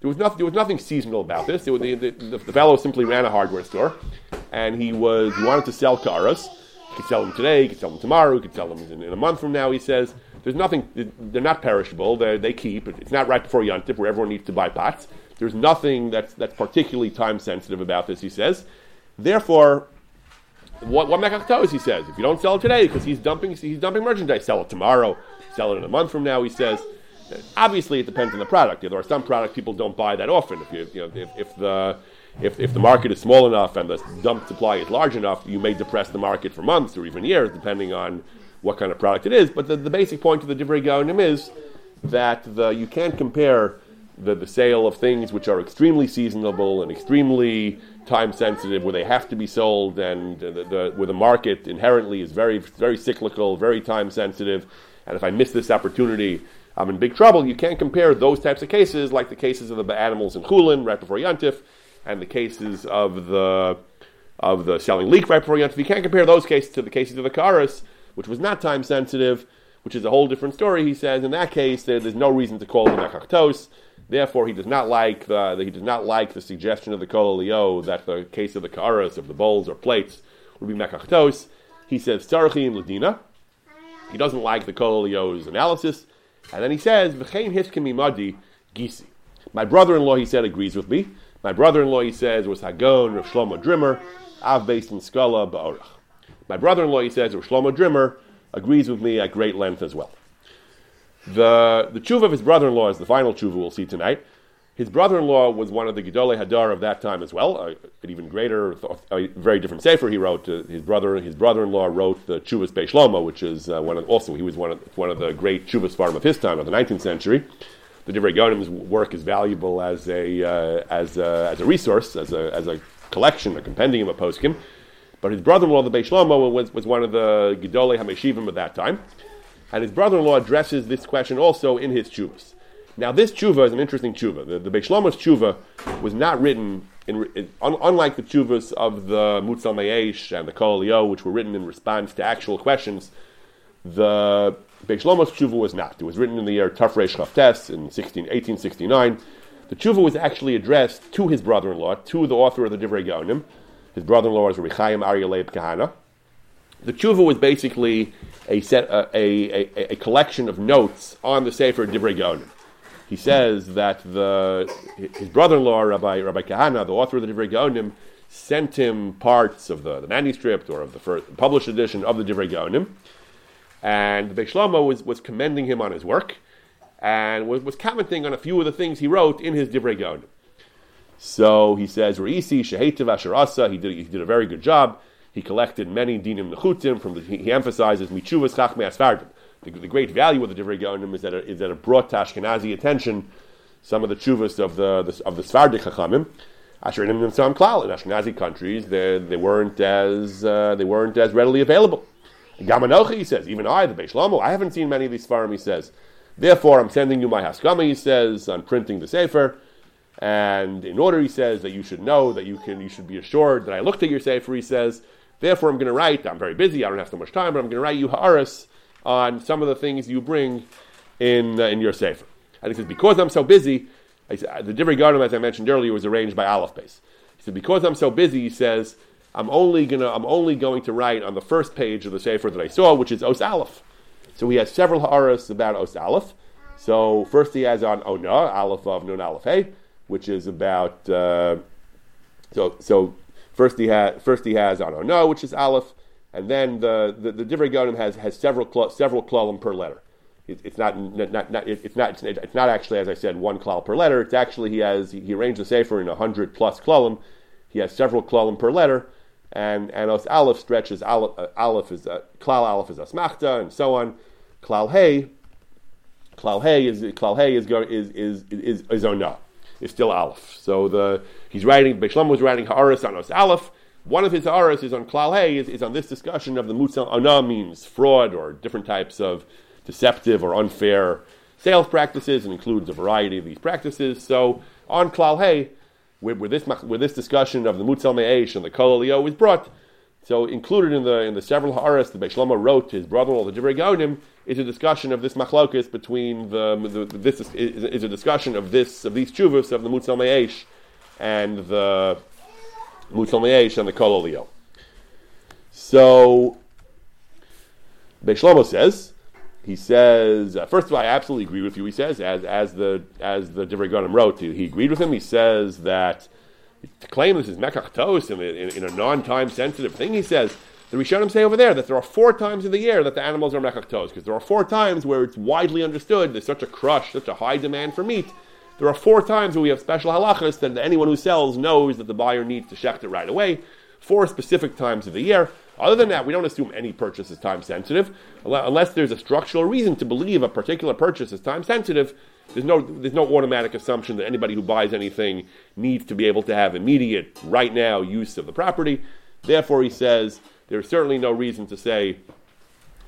there was, nothing, there was nothing seasonal about this. The, the, the, fellow simply ran a hardware store, and he was he wanted to sell cars. He could sell them today, he could sell them tomorrow, he could sell them in, in a month from now, he says. There's nothing, they're not perishable, they're, they keep. It's not right before Yontif where everyone needs to buy pots. There's nothing that's, that's particularly time sensitive about this, he says. Therefore, what, what mekach he says. If you don't sell it today, because he's dumping, he's dumping merchandise, sell it tomorrow, sell it in a month from now, he says. Obviously, it depends on the product. There are some products people don't buy that often. If you, you know, if, if the if, if the market is small enough and the dump supply is large enough, you may depress the market for months or even years, depending on what kind of product it is. But the, the basic point of the Divrei Gaonim is that the, you can't compare the, the sale of things which are extremely seasonable and extremely time sensitive, where they have to be sold, and the, the, where the market inherently is very, very cyclical, very time sensitive. And if I miss this opportunity, I'm in big trouble. You can't compare those types of cases like the cases of the animals in Chulin right before Yantif, and the cases of the of the selling leek right before Yantif. You can't compare those cases to the cases of the Karas, which was not time sensitive, which is a whole different story. He says in that case there, there's no reason to call it mechachtos. Therefore, he does not like the, he does not like the suggestion of the Kol Elio that the case of the Karas of the bowls or plates would be mechachtos. He says tzarchim ladina. He doesn't like the Kol Elio's analysis, and then he says v'chein hiskemi madi gisi. My brother-in-law, he said, agrees with me. My brother-in-law, he says, was Hagon Rav Shlomo Drimmer, Av Beis Din Skala Ba'orach. My brother-in-law, he says, Rav Shlomo Drimmer, agrees with me at great length as well. The, the tshuva of his brother-in-law is the final tshuva we'll see tonight. His brother-in-law was one of the Gedolei Hador of that time as well, an even greater, a very different sefer he wrote. Uh, his brother, his brother-in-law wrote the Chuvas Beis Shlomo, which is uh, one of, also he was one of one of the great Chuvas farm of his time of the 19th century the Divrei Gaonim's work is valuable as a, uh, as a, as a resource, as a, as a collection, a compendium of poskim. But his brother-in-law, the Beis Shlomo, was, was one of the Gedolei Hameshivim at that time. And his brother-in-law addresses this question also in his chuvas. Now, this tshuva is an interesting tshuva. The, the Beis Shlomo's tshuva was not written, in, in, un, unlike the tshuvas of the Mutzal Me'esh and the Kol which were written in response to actual questions. The Beis Shlomo's tshuva was not. It was written in the year Tafresh Chavtes in 16, 1869. The tshuva was actually addressed to his brother-in-law, to the author of the Divrei Gaonim. His brother-in-law was Rechaim Aryeh Leib Kahana. The tshuva was basically a, set, uh, a, a, a, collection of notes on the Sefer Divrei Gaonim. He says that the, his brother-in-law, Rabbi, Rabbi Kahana, the author of the Divrei Gaonim, sent him parts of the, the manuscript or of the first published edition of the Divrei Gaonim and the Shlomo was, was commending him on his work and was, was commenting on a few of the things he wrote in his Divrei Gaonim. So he says, Reisi Shehetiv Asher he did, he did a very good job. He collected many dinim nechutim from the, he, emphasizes michuvas chachmei asfardim. The, the, great value of the Divrei Gaonim is that it, is that it brought to Ashkenazi attention some of the chuvas of the, the of the Sfardik Chachamim. Asher in some klal in Ashkenazi countries they, they weren't as uh, they weren't as readily available. Gamanochi, he says, even I, the Beis I haven't seen many of these Sfarim, he says. Therefore, I'm sending you my Haskama, he says, I'm printing the Sefer. And in order, he says, that you should know, that you can, you should be assured that I looked at your Sefer, he says. Therefore, I'm going to write, I'm very busy, I don't have so much time, but I'm going to write you Ha'aris on some of the things you bring in, uh, in your Sefer. And he says, because I'm so busy, I, the Divrei Gaonim, as I mentioned earlier, was arranged by Aleph base. He said, because I'm so busy, he says, I'm only gonna I'm only going to write on the first page of the Sefer that I saw, which is Os Aleph. So he has several ha'aras about Os Aleph. So first he has on Ona, Aleph of Nun Aleph Hey, which is about uh, so so first he has first he has on Ona, which is Aleph, and then the the, the Divrei Gaonim has has several cl- several klalim per letter. It, it's not, not, not it's not it's not actually as I said one klal per letter. It's actually he has he arranged the sefer in hundred plus klalim. He has several klalim per letter and and os aleph stretches aleph, uh, aleph is uh, klal aleph is asmachta and so on. Klal hey, klal hey is klal hey is is is is is ona. Is still aleph. So the he's writing. Beishlam was writing haaris on os aleph. One of his haaris is on klal hey is, is on this discussion of the mutzal ona means fraud or different types of deceptive or unfair sales practices and includes a variety of these practices. So on klal hey where, where, this, where this discussion of the Mutzal Me'esh and the Kol Elio is brought. So included in the in the several ha'aras the Beis wrote to his brother-in-law, the Divrei Gaonim, is a discussion of this machlokus between the, the this is, is, a discussion of this of these chuvas of the Mutzal Me'esh and the Mutzal Me'esh and the Kol Elio. So Beis says he says, uh, first of all, I absolutely agree with you. He says, as as the as the Divrei Gaonim wrote, he, he, agreed with him. He says that to claim this is mekach in, in, a non-time sensitive thing, he says The Rishonim say over there that there are four times in the year that the animals are mechaktos, because there are four times where it's widely understood there's such a crush, such a high demand for meat. There are four times where we have special halachas that anyone who sells knows that the buyer needs to shecht it right away. Four specific times of the year. Other than that, we don't assume any purchase is time sensitive, unless there's a structural reason to believe a particular purchase is time sensitive. There's no, there's no automatic assumption that anybody who buys anything needs to be able to have immediate, right now use of the property. Therefore, he says there's certainly no reason to say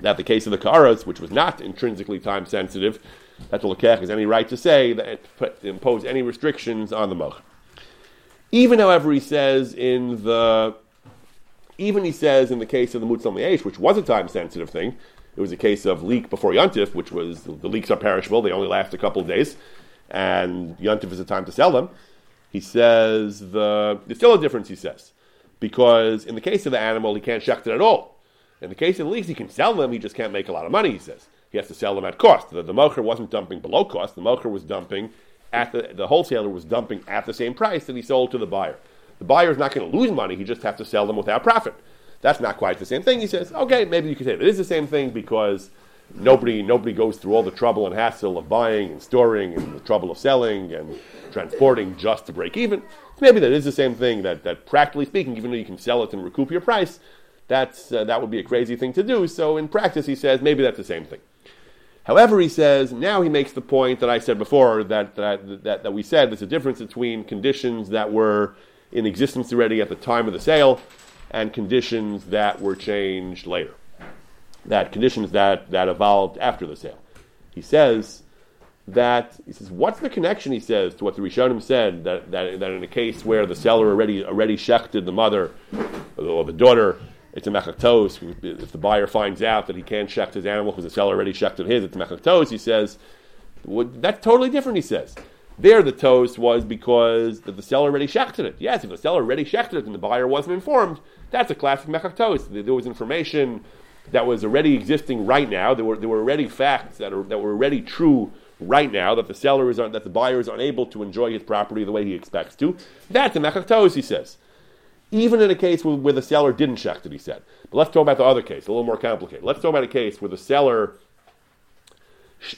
that the case of the Karas, which was not intrinsically time sensitive, that the Lekech has any right to say that put, impose any restrictions on the Moch. Even, however, he says in the even he says in the case of the Mutzal Me'esh, which was a time sensitive thing, it was a case of leek before Yontif, which was the leaks are perishable, they only last a couple of days, and Yontif is a time to sell them. He says the there's still a difference, he says, because in the case of the animal, he can't shecht it at all. In the case of the leaks, he can sell them, he just can't make a lot of money, he says. He has to sell them at cost. The, the mocher wasn't dumping below cost, the mocher was dumping at the, the wholesaler was dumping at the same price that he sold to the buyer. The buyer is not going to lose money, he just has to sell them without profit. That's not quite the same thing. He says, okay, maybe you could say it is the same thing because nobody nobody goes through all the trouble and hassle of buying and storing and the trouble of selling and transporting just to break even. Maybe that is the same thing. That, that practically speaking, even though you can sell it and recoup your price, that's uh, that would be a crazy thing to do. So in practice, he says maybe that's the same thing. However, he says now he makes the point that I said before that that, that, that we said there's a difference between conditions that were in existence already at the time of the sale and conditions that were changed later. That conditions that, that evolved after the sale. He says that he says, what's the connection? He says to what the Rishonim said that, that, that in a case where the seller already already shechted the mother or the daughter, it's a mechaktos. If the buyer finds out that he can't shecht his animal because the seller already shechted his, it's a mechaktos. He says well, that's totally different. He says there, the toast was because the, the seller already shechted it. Yes, if the seller already shechted it and the buyer wasn't informed, that's a classic mechak toast. There was information that was already existing right now. There were, there were already facts that, are, that were already true right now that the seller is that the buyer is unable to enjoy his property the way he expects to. That's a mechak toast, he says. Even in a case where, where the seller didn't shecht it, he said. But let's talk about the other case, a little more complicated. Let's talk about a case where the seller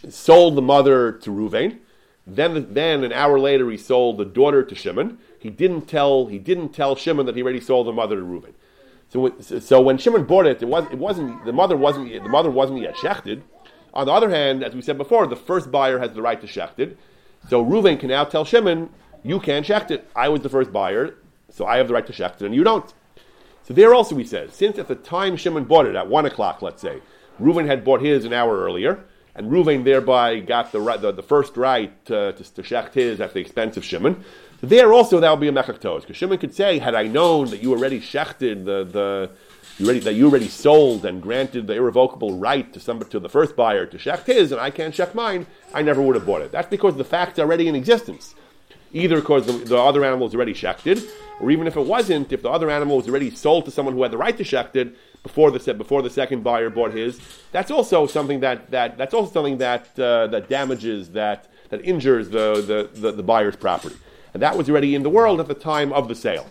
sold the mother to Ruvain then, then an hour later, he sold the daughter to Shimon. He didn't tell he didn't tell Shimon that he already sold the mother to Reuben. So, so when Shimon bought it, it was it wasn't the mother wasn't the mother wasn't yet shechted. On the other hand, as we said before, the first buyer has the right to shecht it. So Reuven can now tell Shimon, "You can't shecht it. I was the first buyer, so I have the right to shecht it, and you don't." So there also he says, since at the time Shimon bought it at one o'clock, let's say, Reuven had bought his an hour earlier and Ruvain thereby got the, right, the, the first right to, to, to shecht his at the expense of Shimon. There also that would be a mechaktos, because Shimon could say, had I known that you already shechted the, the you already, that you already sold and granted the irrevocable right to somebody to the first buyer to shecht his, and I can't shecht mine, I never would have bought it. That's because the fact's already in existence. Either because the, the other animal is already shechted, or even if it wasn't, if the other animal was already sold to someone who had the right to shecht it, before the before the second buyer bought his. That's also something that, that that's also something that uh, that damages that that injures the, the, the, the, buyer's property. And that was already in the world at the time of the sale.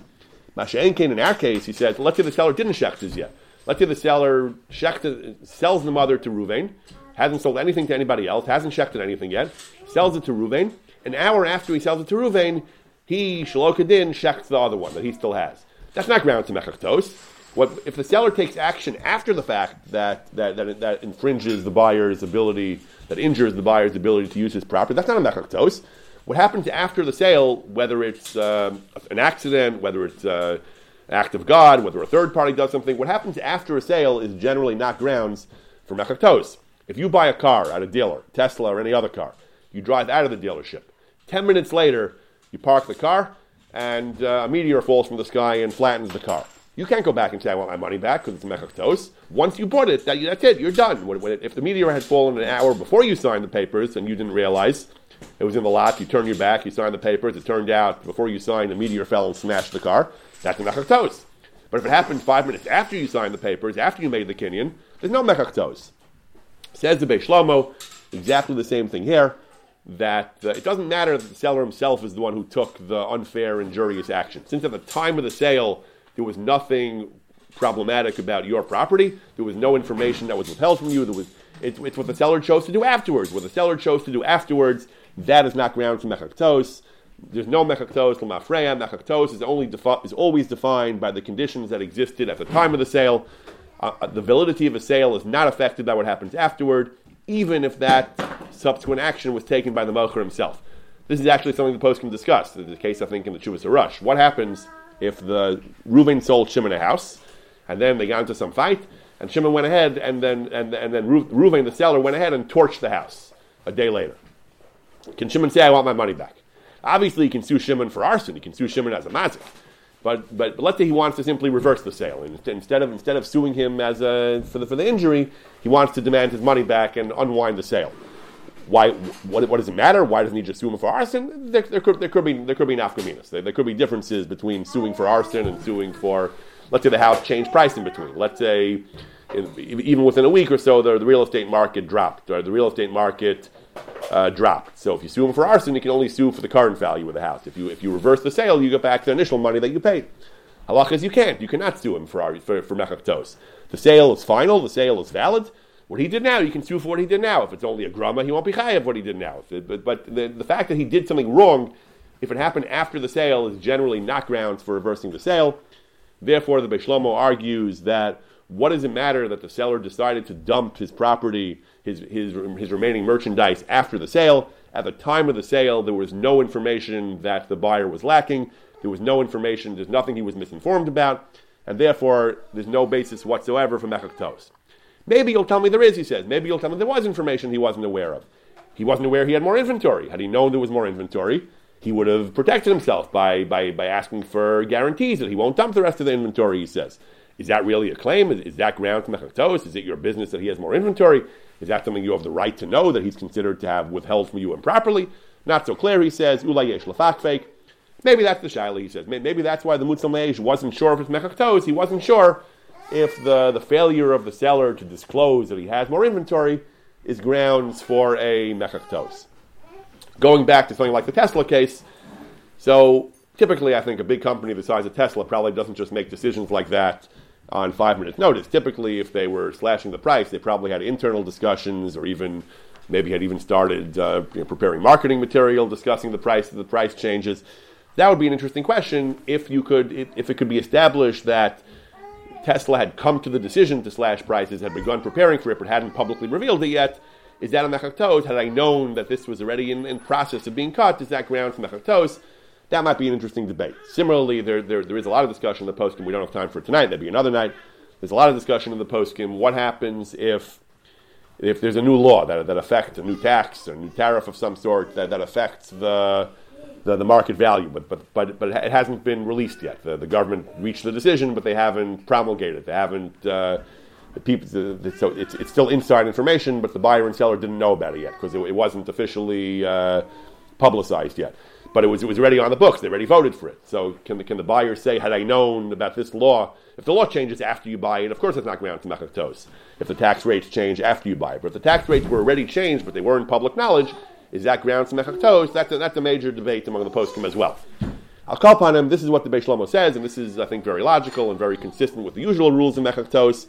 Masha'enkin, in our case, he says, let's say the seller didn't shecht his yet. Let's say the seller shechted, sells the mother to Ruvain, hasn't sold anything to anybody else, hasn't shechted anything yet, sells it to Ruvain. An hour after he sells it to Ruvain, he, Shalokadin, shechts the other one that he still has. That's not ground to Mechachtos. What, if the seller takes action after the fact that, that, that, that, infringes the buyer's ability, that injures the buyer's ability to use his property, that's not a mechaktos. What happens after the sale, whether it's uh, an accident, whether it's uh, an act of God, whether a third party does something, what happens after a sale is generally not grounds for mechaktos. If you buy a car at a dealer, Tesla or any other car, you drive out of the dealership. Ten minutes later, you park the car, and uh, a meteor falls from the sky and flattens the car. You can't go back and say, I want my money back because it's mechaktos. Once you bought it, that, that's it, you're done. When, when it, if the meteor had fallen an hour before you signed the papers and you didn't realize it was in the lot, you turned your back, you signed the papers, it turned out before you signed, the meteor fell and smashed the car, that's a mechaktos. But if it happened five minutes after you signed the papers, after you made the kinyan, there's no mechaktos. Says the Beis Shlomo, exactly the same thing here, that uh, it doesn't matter that the seller himself is the one who took the unfair, injurious action. Since at the time of the sale, there was nothing problematic about your property. There was no information that was withheld from you. There was it's, it's what the seller chose to do afterwards. What the seller chose to do afterwards, that is not grounds for mechaktos. There's no mechaktos l'mafreya. Mechaktos is only defi- is always defined by the conditions that existed at the time of the sale. Uh, uh, the validity of a sale is not affected by what happens afterward, even if that subsequent action was taken by the mocher himself. This is actually something the post can discuss. The case, I think, in the Chuvas Rush. What happens if the Reuven sold Shimon a house, and then they got into some fight, and Shimon went ahead, and then and, and then Reuven, the seller, went ahead and torched the house a day later. Can Shimon say, "I want my money back"? Obviously, he can sue Shimon for arson. He can sue Shimon as a mazik. But, but, but let's say he wants to simply reverse the sale. And instead of, instead of suing him as a, for, the, for the injury, he wants to demand his money back and unwind the sale. Why, what, what does it matter? Why doesn't he just sue him for arson? There, there, could, there could be, there could be nafkaminas. There, there could be differences between suing for arson and suing for, let's say the house changed price in between. Let's say in, even within a week or so, the, the real estate market dropped, or the real estate market uh, dropped. So if you sue him for arson, you can only sue for the current value of the house. If you if you reverse the sale, you get back the initial money that you paid. Halach is you can't. You cannot sue him for for, for mechaktos. The sale is final. The sale is valid. What he did now, you can sue for what he did now. If it's only a grama, he won't be chayav what he did now. But but the, the fact that he did something wrong, if it happened after the sale, is generally not grounds for reversing the sale. Therefore, the Beis Shlomo argues that what does it matter that the seller decided to dump his property his, his, his remaining merchandise after the sale. At the time of the sale, there was no information that the buyer was lacking. There was no information, there's nothing he was misinformed about, and therefore there's no basis whatsoever for Mechaktos. Maybe you'll tell me there is, he says. Maybe you'll tell me there was information he wasn't aware of. He wasn't aware he had more inventory. Had he known there was more inventory, he would have protected himself by, by, by asking for guarantees that he won't dump the rest of the inventory, he says. Is that really a claim? Is, is that ground to Mechaktos? Is it your business that he has more inventory? Is that something you have the right to know that he's considered to have withheld from you improperly? Not so clear, he says. Maybe that's the shaila, he says. Maybe that's why the Mutzal wasn't sure if it's Mechaktos. He wasn't sure if the, the failure of the seller to disclose that he has more inventory is grounds for a Mechaktos. Going back to something like the Tesla case, so typically I think a big company the size of Tesla probably doesn't just make decisions like that on five minutes notice. Typically, if they were slashing the price, they probably had internal discussions or even maybe had even started uh, you know, preparing marketing material discussing the price of the price changes. That would be an interesting question if you could if it could be established that Tesla had come to the decision to slash prices, had begun preparing for it, but hadn't publicly revealed it yet. Is that a mechaktos? Had I known that this was already in, in process of being cut, is that ground for mechaktos? That might be an interesting debate. Similarly, there, there, there is a lot of discussion in the poskim. We don't have time for it tonight. That'd be another night. There's a lot of discussion in the poskim. What happens if if there's a new law that, that affects a new tax or a new tariff of some sort that, that affects the, the, the market value, but, but, but, but it hasn't been released yet. The, the government reached the decision, but they haven't promulgated. They haven't. Uh, the people, the, so it's, it's still inside information, but the buyer and seller didn't know about it yet because it, it, wasn't officially uh, publicized yet but it was, it was already on the books. They already voted for it. So can the, can the buyer say, had I known about this law, if the law changes after you buy it, of course it's not ground to mechaktos. If the tax rates change after you buy it. But if the tax rates were already changed, but they weren't public knowledge, is that grounds to mechaktos? That's a, that's a major debate among the poskim as well. I'll call upon him. This is what the Beis says, and this is, I think, very logical and very consistent with the usual rules of mechaktos.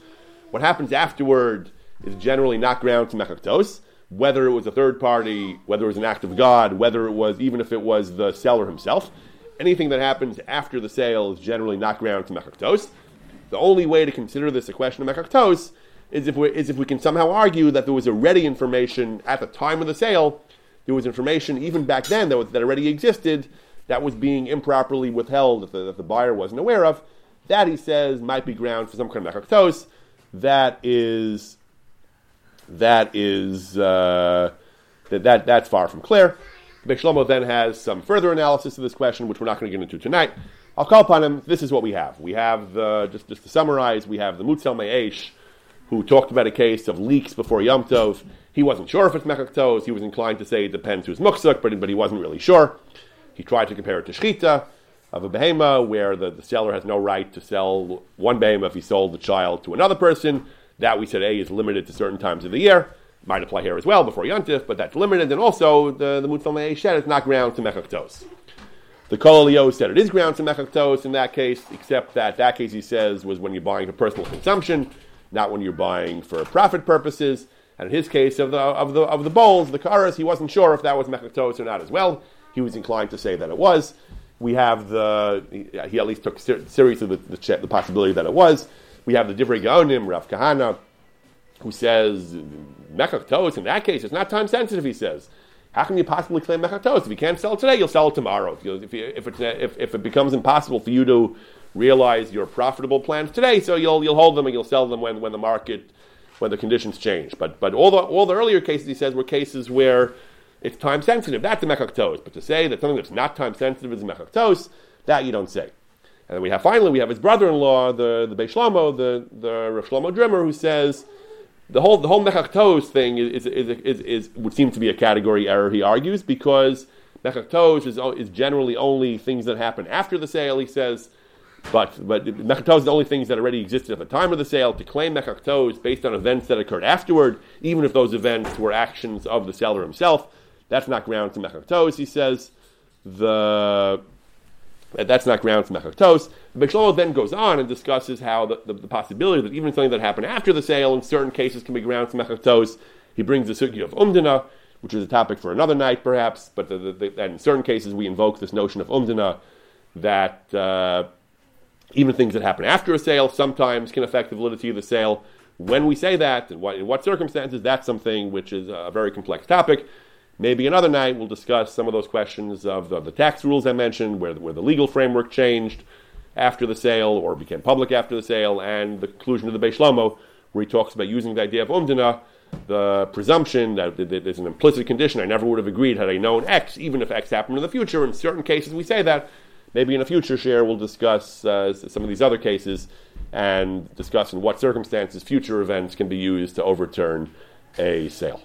What happens afterward is generally not grounds to mechaktos whether it was a third party, whether it was an act of God, whether it was, even if it was the seller himself. Anything that happens after the sale is generally not grounds to mechaktos. The only way to consider this a question of mechaktos is if, we, is if we can somehow argue that there was already information at the time of the sale, there was information even back then that, was, that already existed that was being improperly withheld that the, that the buyer wasn't aware of. That, he says, might be ground for some kind of mechaktos. That is that is uh, that, that that's far from clear. Beis Shlomo then has some further analysis of this question, which we're not going to get into tonight. I'll call upon him. This is what we have. We have the, just just to summarize, we have the Mutzal Me'esh, who talked about a case of leaks before Yom Tov. He wasn't sure if it's Mechaktos. He was inclined to say it depends who's Muksuk, but, but he wasn't really sure. He tried to compare it to Shchita of a behema, where the, the seller has no right to sell one behema if he sold the child to another person. That we said A is limited to certain times of the year. Might apply here as well before Yontif, but that's limited. And also the, the Mutzal Shed is not ground to Mechaktos. The Kol Elio said it is ground to mechaktos in that case, except that that case he says was when you're buying for personal consumption, not when you're buying for profit purposes. And in his case of the of the of the bowls, the karas, he wasn't sure if that was mechaktos or not as well. He was inclined to say that it was. We have the he at least took ser- seriously the, the, the, possibility that it was. We have the Divrei Gaonim, Rav Kahana, who says mechaktos in that case it's not time sensitive. He says how can you possibly claim mechatos? If you can't sell it today, you'll sell it tomorrow. If, you, if, if, if, if, it becomes impossible for you to realize your profitable plans today, so you'll, you'll hold them and you'll sell them when, when the market, when the conditions change. But, but all, the, all the earlier cases, he says, were cases where it's time sensitive. That's the mechaktos. But to say that something that's not time sensitive is a mechaktos, that you don't say. And then we have finally we have his brother-in-law, the the Beis Shlomo, the the Rav Drimmer, who says the whole the whole mechaktos thing is, is, is, is, would seem to be a category error. He argues because mechaktos is is generally only things that happen after the sale. He says, but but is the only things that already existed at the time of the sale. To claim mechaktos based on events that occurred afterward, even if those events were actions of the seller himself, that's not grounds to mechaktos. He says the that's not grounds for mechaktos. But Shlomo then goes on and discusses how the, the, the, possibility that even something that happened after the sale in certain cases can be grounds for mechaktos. He brings the sugi of umdina, which is a topic for another night perhaps, but the, in certain cases we invoke this notion of umdina that uh, even things that happen after a sale sometimes can affect the validity of the sale. When we say that, and what, in what circumstances, that's something which is a very complex topic. Maybe another night we'll discuss some of those questions of the, the tax rules I mentioned, where, where the legal framework changed after the sale or became public after the sale, and the conclusion of the Beis where he talks about using the idea of umdina, the presumption that there's an implicit condition. I never would have agreed had I known X, even if X happened in the future. In certain cases, we say that. Maybe in a future share, we'll discuss uh, some of these other cases and discuss in what circumstances future events can be used to overturn a sale.